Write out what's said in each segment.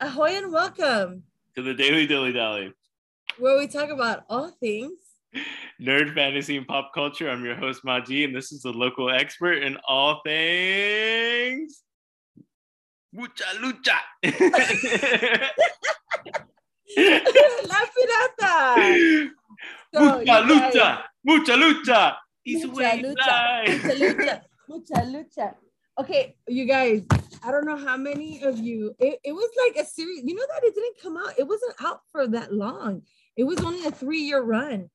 Ahoy and welcome to the Daily Dilly Dally, where we talk about all things nerd, fantasy, and pop culture. I'm your host, Maji, and this is the local expert in all things. Mucha lucha. La pirata. So, mucha you guys- lucha. Mucha lucha. He's Mucha way lucha, mucha lucha, mucha lucha. Okay, you guys, I don't know how many of you, it, it was like a series, you know that it didn't come out, it wasn't out for that long. It was only a three-year run.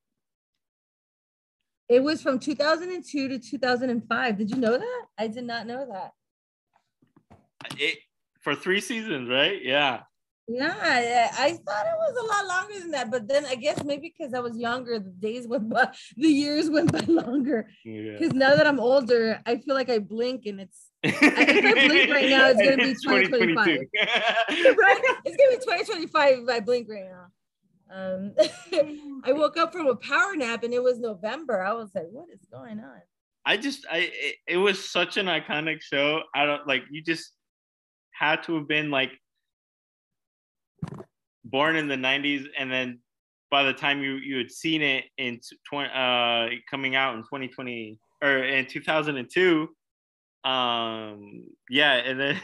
It was from 2002 to 2005. Did you know that? I did not know that. It, for three seasons, right? Yeah. Yeah, I, thought it was a lot longer than that, but then I guess maybe because I was younger, the days went by, the years went by longer. yeah. Because now that I'm older, I feel like I blink and it's I, if I blink right now, it's gonna be 2025. right. It's gonna be 2025 if I blink right now. Um, I woke up from a power nap and it was November. I was like, what is going on? I just I it, it was such an iconic show. I don't like you just had to have been like born in the 90s and then by the time you you had seen it in 20 uh coming out in 2020 or in 2002 um yeah and then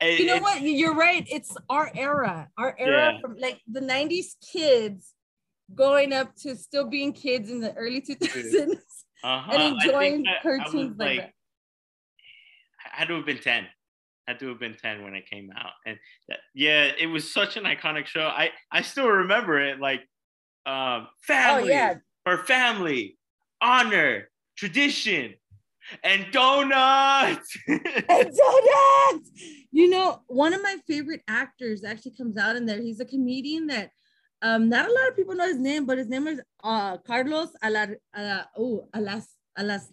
it- You know what? You're right. It's our era. Our era Yeah. from like the 90s kids going up to still being kids in the early 2000s. uh-huh. and enjoying that I cartoons like that. I had to have been 10 had to have been 10 when it came out and that, yeah it was such an iconic show i i still remember it like um Oh family yeah, for family honor tradition and donuts and donuts. You know, one of my favorite actors actually comes out in there. He's a comedian that um not a lot of people know his name, but his name is uh Carlos Alar uh, oh Alas Alas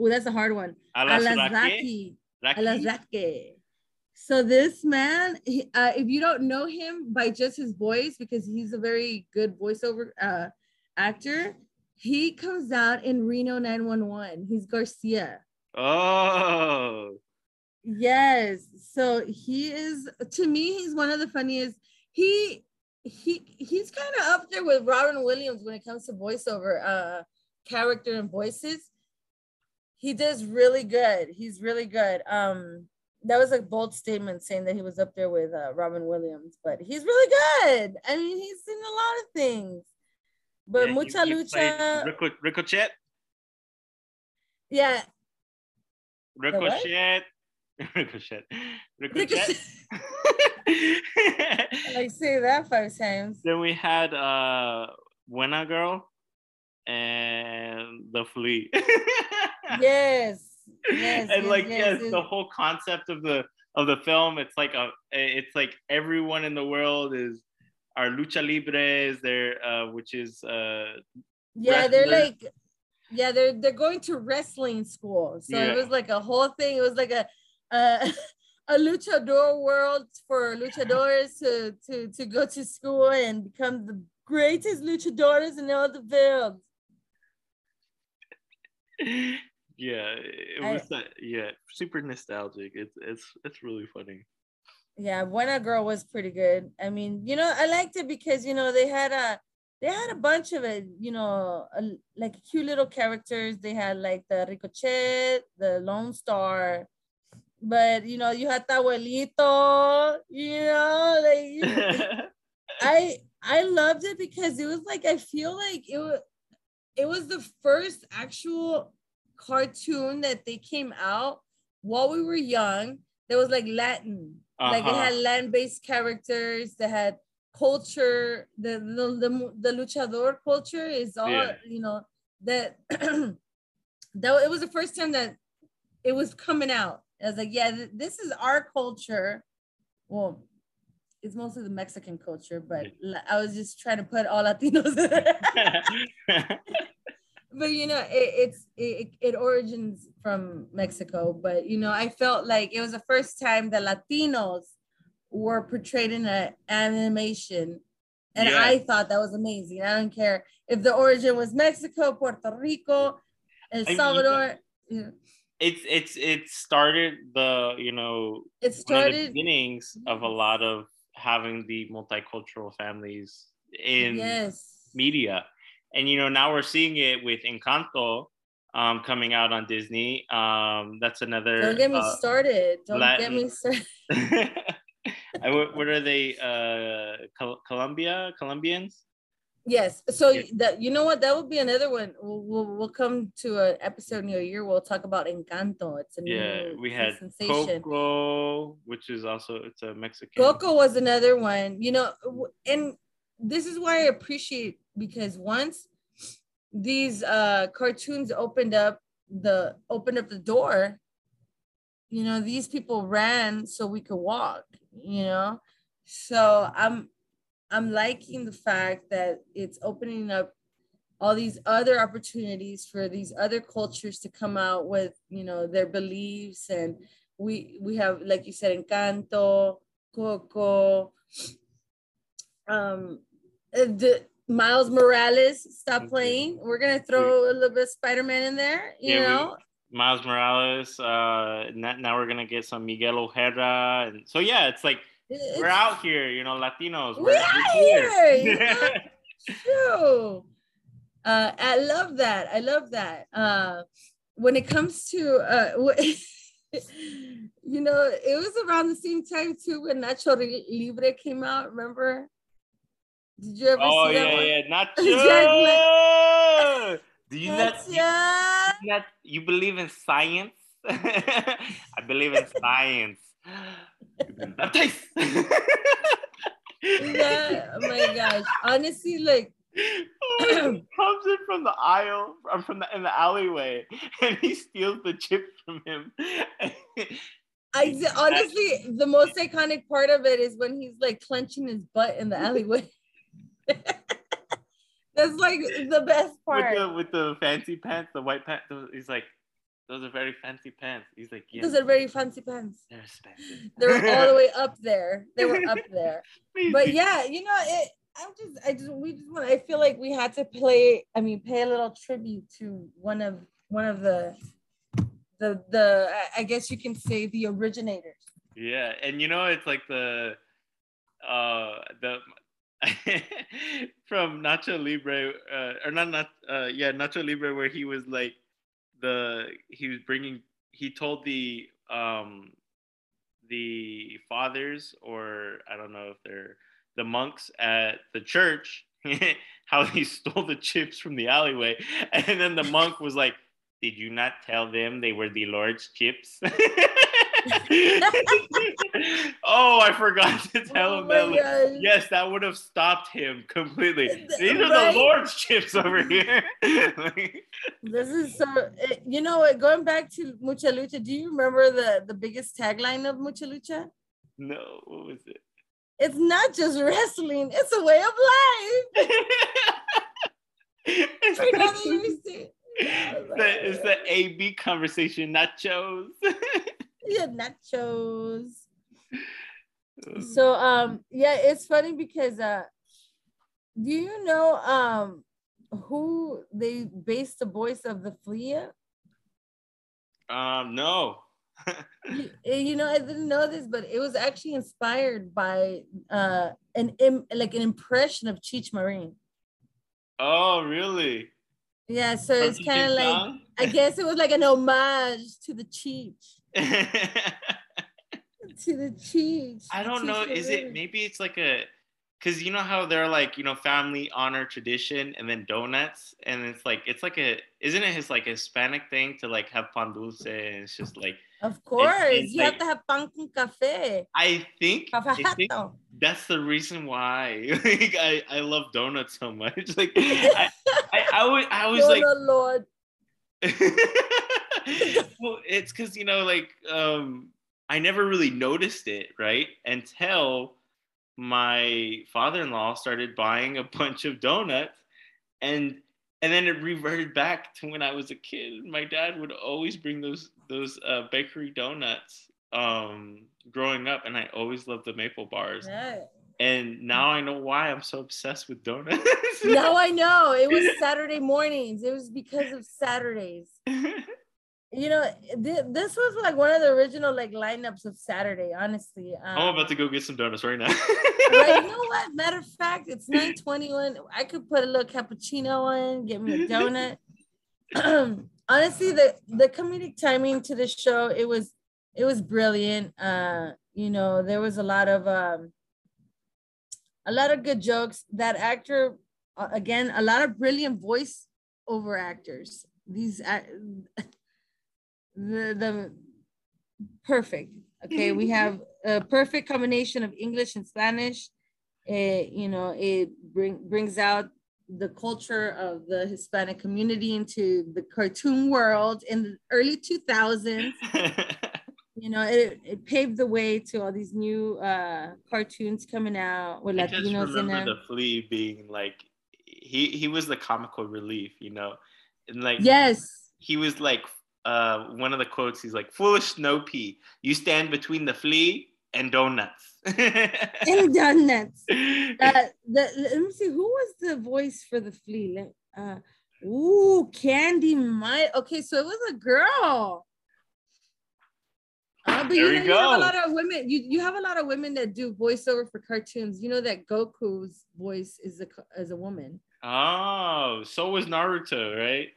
oh that's a hard one. Alasraki? Alazraki. So this man, he, uh, if you don't know him by just his voice, because he's a very good voiceover uh, actor, he comes out in Reno 911. He's Garcia. oh Yes. So he is to me, he's one of the funniest. He he he's kind of up there with Robin Williams when it comes to voiceover uh character and voices. He does really good. He's really good. Um that was a bold statement saying that he was up there with uh, Robin Williams, but he's really good. I mean, he's in a lot of things. But Yeah, Mucha he played Lucha, Rico- Rikochet yeah, Rikochet Rikochet Rikochet like say that five times. then we had uh Buena Girl and the flea. yes yes and yes, like yes, yes, the whole concept of the of the film, it's like a it's like everyone in the world is are lucha libres, they're uh which is uh yeah they're like yeah they're they're going to wrestling school. So Yeah. it was like a whole thing. It was like a a, a luchador world for luchadores to to to go to school and become the greatest luchadores in all the world yeah, it I- was that yeah, super nostalgic. It's it's it's really funny. yeah Buena Girl was pretty good I mean you know I liked it because you know they had a they had a bunch of it you know a, like cute little characters they had like the Rikochet the Lone Star but you know you had the abuelito you know like you- I I loved it because it was like I feel like it was it was the first actual cartoon that they came out while we were young that was like Latin. Like it Uh-huh. had Latin-based characters that had culture, the the, the, the luchador culture is all, Yeah. you know, that that it was the first time that it was coming out. I was like, yeah, th- this is our culture. Well, it's mostly the Mexican culture, but I was just trying to put all Latinos. but you know, it, it's it, it origins from Mexico. But you know, I felt like it was the first time that Latinos were portrayed in an animation, and Yeah. I thought that was amazing. I don't care if the origin was Mexico, Puerto Rico, El I mean, Salvador. it's it's it started the you know it started. beginnings of a lot of having the multicultural families in yes. media. And you know, now we're seeing it with Encanto um, coming out on Disney. Um, that's another. Don't get me uh, started. Don't Latin- get me started. What what are they? Uh, Col- Colombia, Colombians? Yes. So Yeah. that you know what that would be another one. We'll we'll, we'll come to an episode near a year. We'll talk about Encanto. It's a Yeah, new we had sensation. Coco, which is also it's a Mexican. Coco was another one. You know, and this is why I appreciate because once these uh cartoons opened up the opened up the door, you know, these people ran so we could walk. You know, so I'm I'm liking the fact that it's opening up all these other opportunities for these other cultures to come out with you know their beliefs and we we have like you said encanto coco um uh, the miles morales stop Mhm. playing we're gonna throw a little bit of spider-man in there you Yeah, we- know Miles Morales. Uh, now, we're gonna get some Miguel Ojeda, and so yeah, it's like It's we're out here, you know, Latinos. We We're, out we're here, know? true uh i love that i love that uh when it comes to uh wh- you know it was around the same time too when nacho libre came out remember did you ever oh see that yeah, yeah, Jack Nacho. Do you not? You, not you believe in science? I believe in science. Baptized. Yeah, oh my gosh honestly like Oh, comes in from the aisle, from from the in the alleyway, and he steals the chip from him. i honestly the most iconic part of it is when he's like clenching his butt in the alleyway that's like the best with part the with the fancy pants, the white pants. He's like, those are very fancy pants. He's like, yeah, Those are very fancy pants. they're expensive. They were all the way up there. They were up there. But yeah, you know, it. I'm just, I just, we just want. I feel like we had to play. I mean, pay a little tribute to one of one of the, the the. I guess you can say the originators. Yeah, and you know it's like the uh the from Nacho Libre uh, or not not uh yeah Nacho Libre where he was like the he was bringing he told the um the fathers or I don't know if they're the monks at the church how he stole the chips from the alleyway and then the monk was like did you not tell them they were the Lord's chips? oh, I forgot to oh tell Oh him that. Yes, that would have stopped him completely. Th- These are right? the Lord's chips over here. Like, This is so. it- You know what? Going back to Mucha Lucha, do you remember the the biggest tagline of Mucha Lucha? no, what was it? It's not just wrestling; it's a way of life. it's, I know that the, you see. it's the- it's the AB conversation, nachos. Yeah, nachos. So um yeah, it's funny because uh do you know um who they based the voice of the flea? um, no. You, eh, you know, I didn't know this, but it was actually inspired by uh an Im- like an impression of Cheech Marin. oh, really? Yeah, so From it's kind of like I guess it was like an homage to the Cheech. To the Cheech. I don't know. Is it maybe it's like a because you know how they're like you know family honor tradition and then donuts and it's like it's like a isn't it his like Hispanic thing to like have pan dulce and it's just like Of course, it's you have to have pan con café. I think, I think that's the reason why like, I I love donuts so much like I I, I was I was Oh, like Lord. well, it's because you know, like, um, I never really noticed it, right? Until my father-in-law started buying a bunch of donuts, and and then it reverted back to when I was a kid. My dad would always bring those those uh, bakery donuts um, growing up, and I always loved the maple bars. Yeah. And now I know why I'm so obsessed with donuts. Now I know it was Saturday mornings. It was because of Saturdays. you know, th- this was like one of the original like lineups of Saturday. Honestly, um, I'm about to go get some donuts right now. right, you know what? Matter of fact, it's 921. I could put a little cappuccino in, get me a donut. Honestly, the the comedic timing to the show, it was it was brilliant. Uh, you know, there was a lot of um a lot of good jokes. That actor, uh, again, a lot of brilliant voice over actors. These the the perfect. Okay, we have a perfect combination of English and Spanish. It, you know, it bring, brings out the culture of the Hispanic community into the cartoon world in the early 2000s. you know, it, it paved the way to all these new uh, cartoons coming out with I just Latinos in remember them. the flea being like he he was the comical relief, you know, and like Yes. he was like uh one of the quotes. He's like, "Foolish snow pea, you stand between the flea and donuts." And donuts. Uh, the, let me see, who was the voice for the flea? Let- Uh, ooh, Candi Milo. Okay, so it was a girl. Uh, but There you, know, you have go. a lot of women. You, you have a lot of women that do voiceover for cartoons. You know that Goku's voice is a co- is a woman. oh, so was Naruto, right?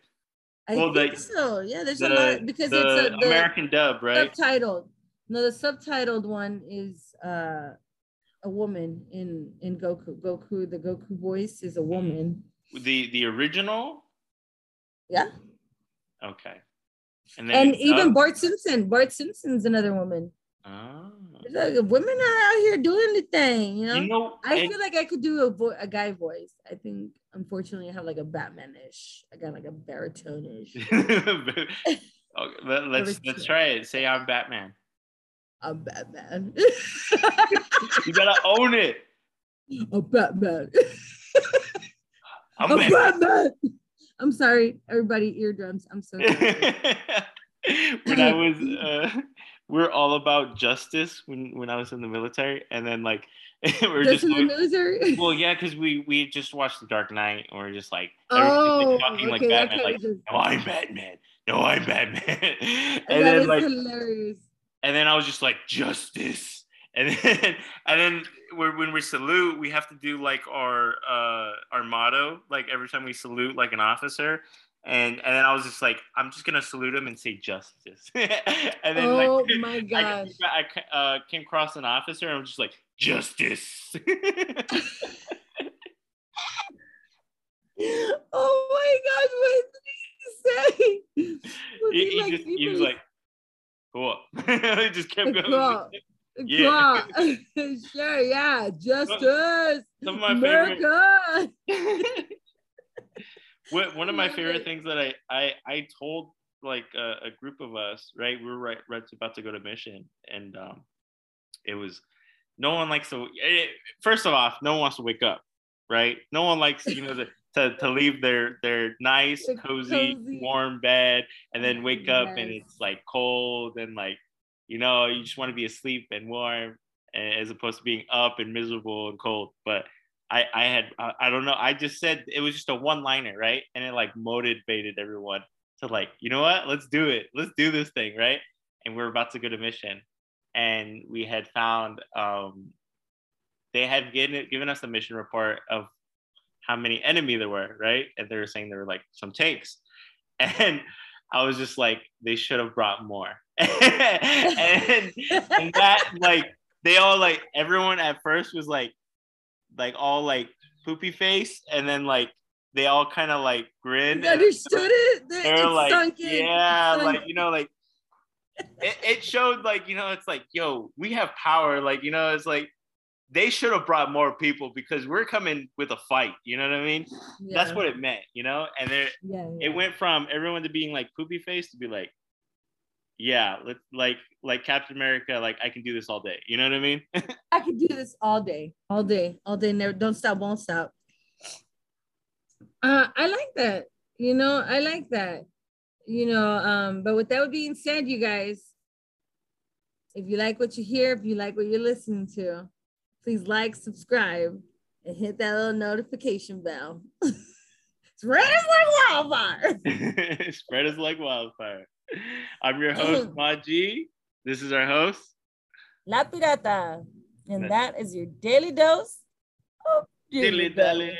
I Well, think the- so. Yeah, there's a The, lot because the it's a the American dub, right? subtitled. No, the subtitled one is uh a woman in in Goku. Goku, the Goku voice is a woman. The the original. Yeah. Okay. And then And even? Bart Simpson. Bart Simpson's another woman. Oh. Look, women are out here doing the thing, you know. You know, I feel like I could do a vo- a guy voice. I think unfortunately I have like a Batmanish. I got like a baritone-ish. okay, let, let's let's try it. Say I'm Batman. I'm Batman. You gotta own it. a Batman. I'm a Batman. Batman. I'm sorry, everybody. Eardrums. I'm so sorry. when I was, uh, we're all about justice when when I was in the military, and then like we're Just just, in the going- military. well, yeah, because we we just watched The Dark Knight, and we're just like Oh, talking okay, that Batman, like just- no, I'm Batman, no, I'm Batman, and then like hilarious. and then I was just like justice, and then and then we're, when we salute, we have to do like our uh our motto, like every time we salute like an officer, and and then I was just like, I'm just gonna salute him and say justice, and then Oh like my I, god. I uh, came across an officer and I'm just like justice. Oh my gosh, what did he say? Was he, he he like- just he was like, cool. he just kept going. cool. Yeah. Cool. sure, yeah. Justice. Some of my America. One one of my favorite it. things that I I, I told like a, a group of us, right? We were right, right about to go to mission, and um, it was no one likes to. eh, First of all, no one wants to wake up, right? No one likes you know to to, to leave their their nice, cozy, cozy- warm bed, and then wake up and it's like cold and like you know you just want to be asleep and warm, as opposed to being up and miserable and cold, but. I, I had I, I don't know I just said it was just a one liner right? And it like motivated everyone to like you know what? Let's do it. Let's do this thing right? And we're about to go to mission. And we had found um they had given given us a mission report of how many enemy there were right? And they were saying there were like some tanks. And I was just like they should have brought more. And and that like they all like everyone at first was like like all like poopy face and then like they all kind of like grinned You understood it? they It's were like yeah like you know like it, it showed like you know it's like yo we have power like you know it's like they should have brought more people because we're coming with a fight you know what i mean? That's what it meant you know? And there yeah, it went from everyone to being like poopy face to be like yeah let like like captain america like i can do this all day you know what i mean I can do this all day, all day, all day. Never, don't stop, won't stop. Uh, I like that. You know, I like that. You know, um, but with that being said, you guys, if you like what you hear, if you like what you're listening to, please like, subscribe, and hit that little notification bell. Spread us like wildfire. spread us like wildfire I'm your host, Maji. This is our host, La Pirata. And that is your daily dose of Dilly Dally.